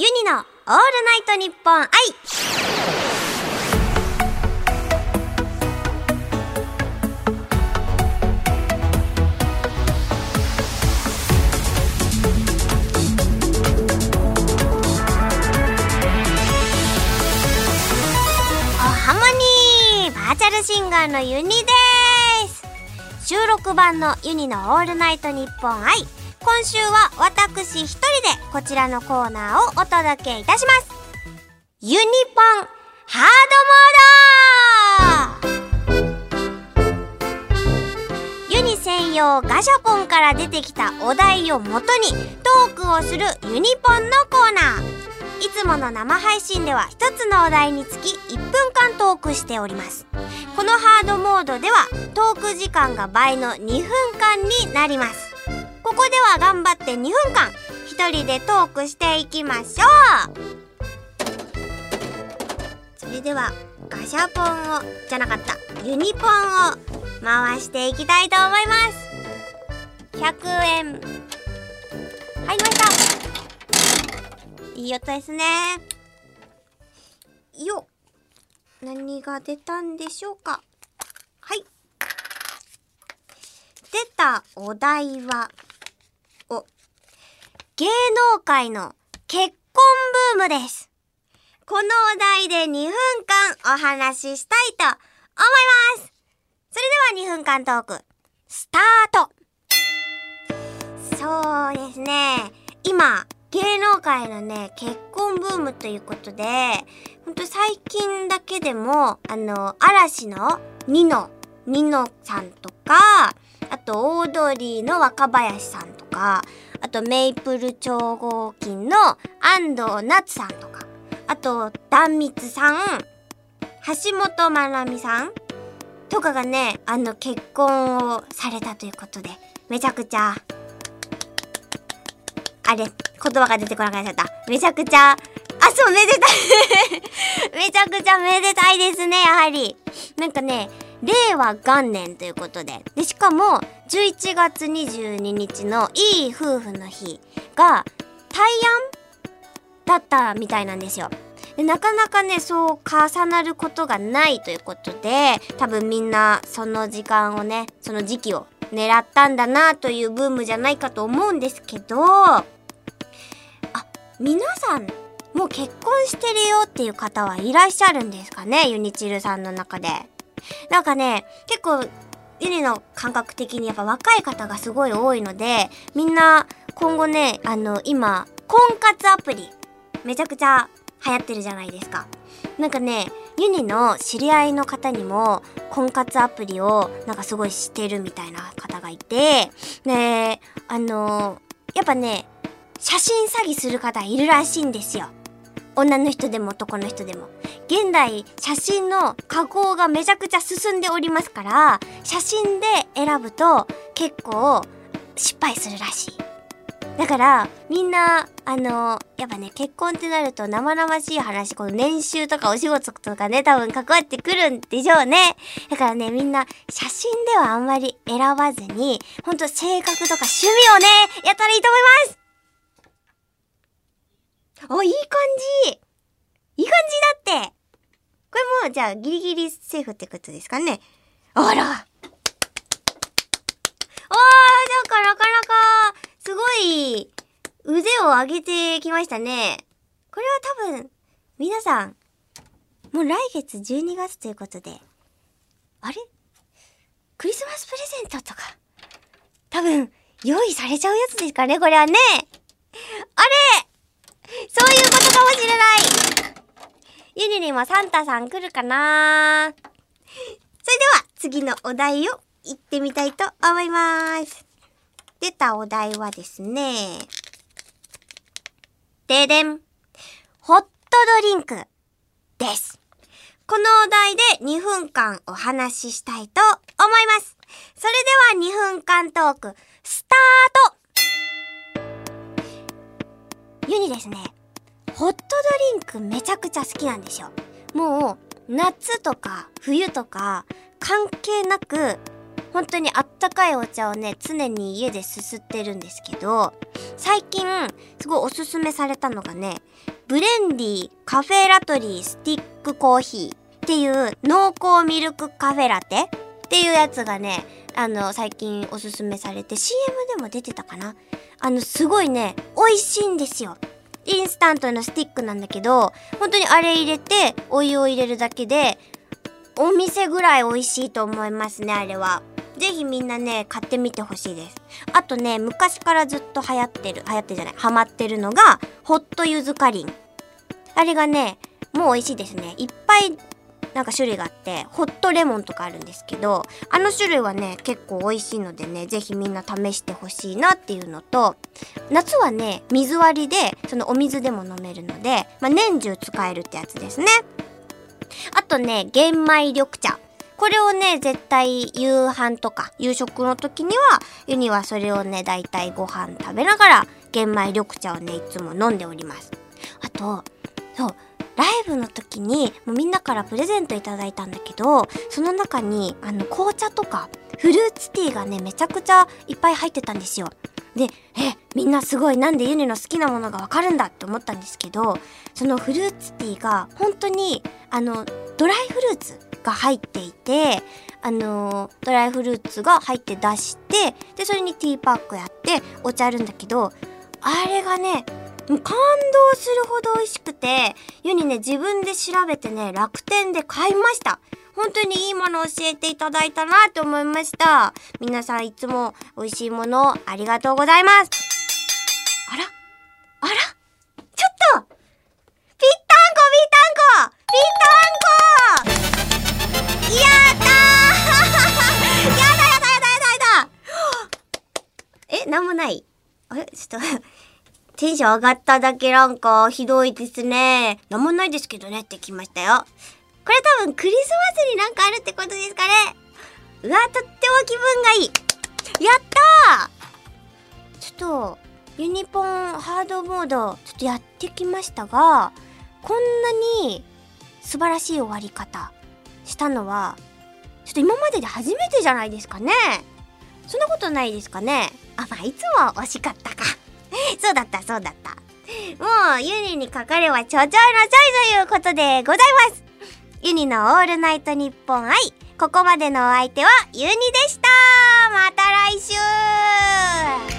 ユニのオールナイトニッポン愛おハモニーバーチャルシンガーのユニです。収録版のユニのオールナイトニッポン愛今週は私一人でこちらのコーナーをお届けいたします。ユニポンハードモードユニ専用ガシャポンから出てきたお題をもとにトークをするユニポンのコーナー。いつもの生配信では一つのお題につき1分間トークしております。このハードモードではトーク時間が倍の2分間になります。ここでは頑張って2分間。一人でトークしていきましょう。それではガシャポンをじゃなかったユニポンを回していきたいと思います。100円入りました。いい音ですね。よ何が出たんでしょうか。はい。出たお題は芸能界の結婚ブームです。このお題で2分間お話ししたいと思います。それでは2分間トークスタート。そうですね。今芸能界のね結婚ブームということでほんと最近だけでもあの嵐のニノニノさんとかあとオードリーの若林さんとかあとメイプル超合金の安藤夏さんとか。あと壇蜜さん。橋本まなみさん。とかがねあの結婚をされたということでめちゃくちゃあれ言葉が出てこなくなっちゃった。めちゃくちゃあそうめでたい。めちゃくちゃめでたいですねやはり。なんかね令和元年ということで。でしかも11月22日のいい夫婦の日が大安だったみたいなんですよでなかなかねそう重なることがないということで多分みんなその時間をねその時期を狙ったんだなというブームじゃないかと思うんですけどあ皆さんもう結婚してるよっていう方はいらっしゃるんですかねユニチルさんの中で。なんかね結構ユニの感覚的にやっぱ若い方がすごい多いのでみんな今後ねあの今婚活アプリめちゃくちゃ流行ってるじゃないですか。なんかねユニの知り合いの方にも婚活アプリをなんかすごいしてるみたいな方がいてであのやっぱね写真詐欺する方いるらしいんですよ。女の人でも男の人でも。現代写真の加工がめちゃくちゃ進んでおりますから写真で選ぶと結構失敗するらしい。だからみんなあのやっぱね結婚ってなると生々しい話この年収とかお仕事とかね多分関わってくるんでしょうねだからねみんな写真ではあんまり選ばずにほんと性格とか趣味をねやったらいいと思いますお、いい感じいい感じだってじゃあ、ギリギリセーフってことですかね。あら。おー、なんかなかなか、すごい、腕を上げてきましたね。これは多分、皆さん、もう来月12月ということで、あれ？クリスマスプレゼントとか、多分、用意されちゃうやつですかねこれはね。あれ！そういうことかもしれない。ユニにもサンタさん来るかな？それでは次のお題を言ってみたいと思います。出たお題はですね、ででん。ホットドリンクです。このお題で2分間お話ししたいと思います。それでは2分間トーク、スタートユニですね、ホットドリンクめちゃくちゃ好きなんですよ。もう、夏とか冬とか関係なく、本当にあったかいお茶をね常に家ですすってるんですけど最近すごいおすすめされたのがねブレンディカフェラトリースティックコーヒーっていう濃厚ミルクカフェラテっていうやつがねあの最近おすすめされて CM でも出てたかなあのすごいね美味しいんですよインスタントのスティックなんだけど本当にあれ入れてお湯を入れるだけでお店ぐらい美味しいと思いますねあれは。ぜひみんなね買ってみてほしいです。あとね昔からずっと流行ってる流行ってるじゃないハマってるのがホットゆずかりんあれがねもう美味しいですね。いっぱいなんか種類があってホットレモンとかあるんですけどあの種類はね結構美味しいのでねぜひみんな試してほしいなっていうのと夏はね水割りでそのお水でも飲めるので、まあ、年中使えるってやつですね。あとね玄米緑茶。これをね絶対夕飯とか夕食の時にはユニはそれをねだいたいご飯食べながら玄米緑茶をねいつも飲んでおります。あとそうライブの時にもうみんなからプレゼントいただいたんだけどその中にあの紅茶とかフルーツティーがねめちゃくちゃいっぱい入ってたんですよ。でえみんなすごいなんでユニの好きなものがわかるんだって思ったんですけどそのフルーツティーが本当にあのドライフルーツが入っていてあのドライフルーツが入って出してでそれにティーパックやってお茶あるんだけどあれがねもう感動するほど美味しくて、世にね、自分で調べてね、楽天で買いました。本当にいいもの教えていただいたなって思いました。皆さんいつも美味しいものありがとうございます。あら？あら？ちょっと！ぴったんこぴったんこ！ぴったんこ！やったー！やだやだやだやだやだ！え、なんもない？あれ？ちょっとテンション上がっただけなんかひどいですね。なんもないですけどねってきましたよ。これ多分クリスマスになんかあるってことですかね。うわ、とっても気分がいい。やったーちょっと、ユニポンハードモード、ちょっとやってきましたが、こんなに素晴らしい終わり方したのは、ちょっと今までで初めてじゃないですかね。そんなことないですかね。あ、まあ、いつも惜しかったか。そうだった、そうだった。もう、ユニにかかればちょちょいのちょいということでございます。ユニのオールナイトニッポン愛。ここまでのお相手はユニでしたまた来週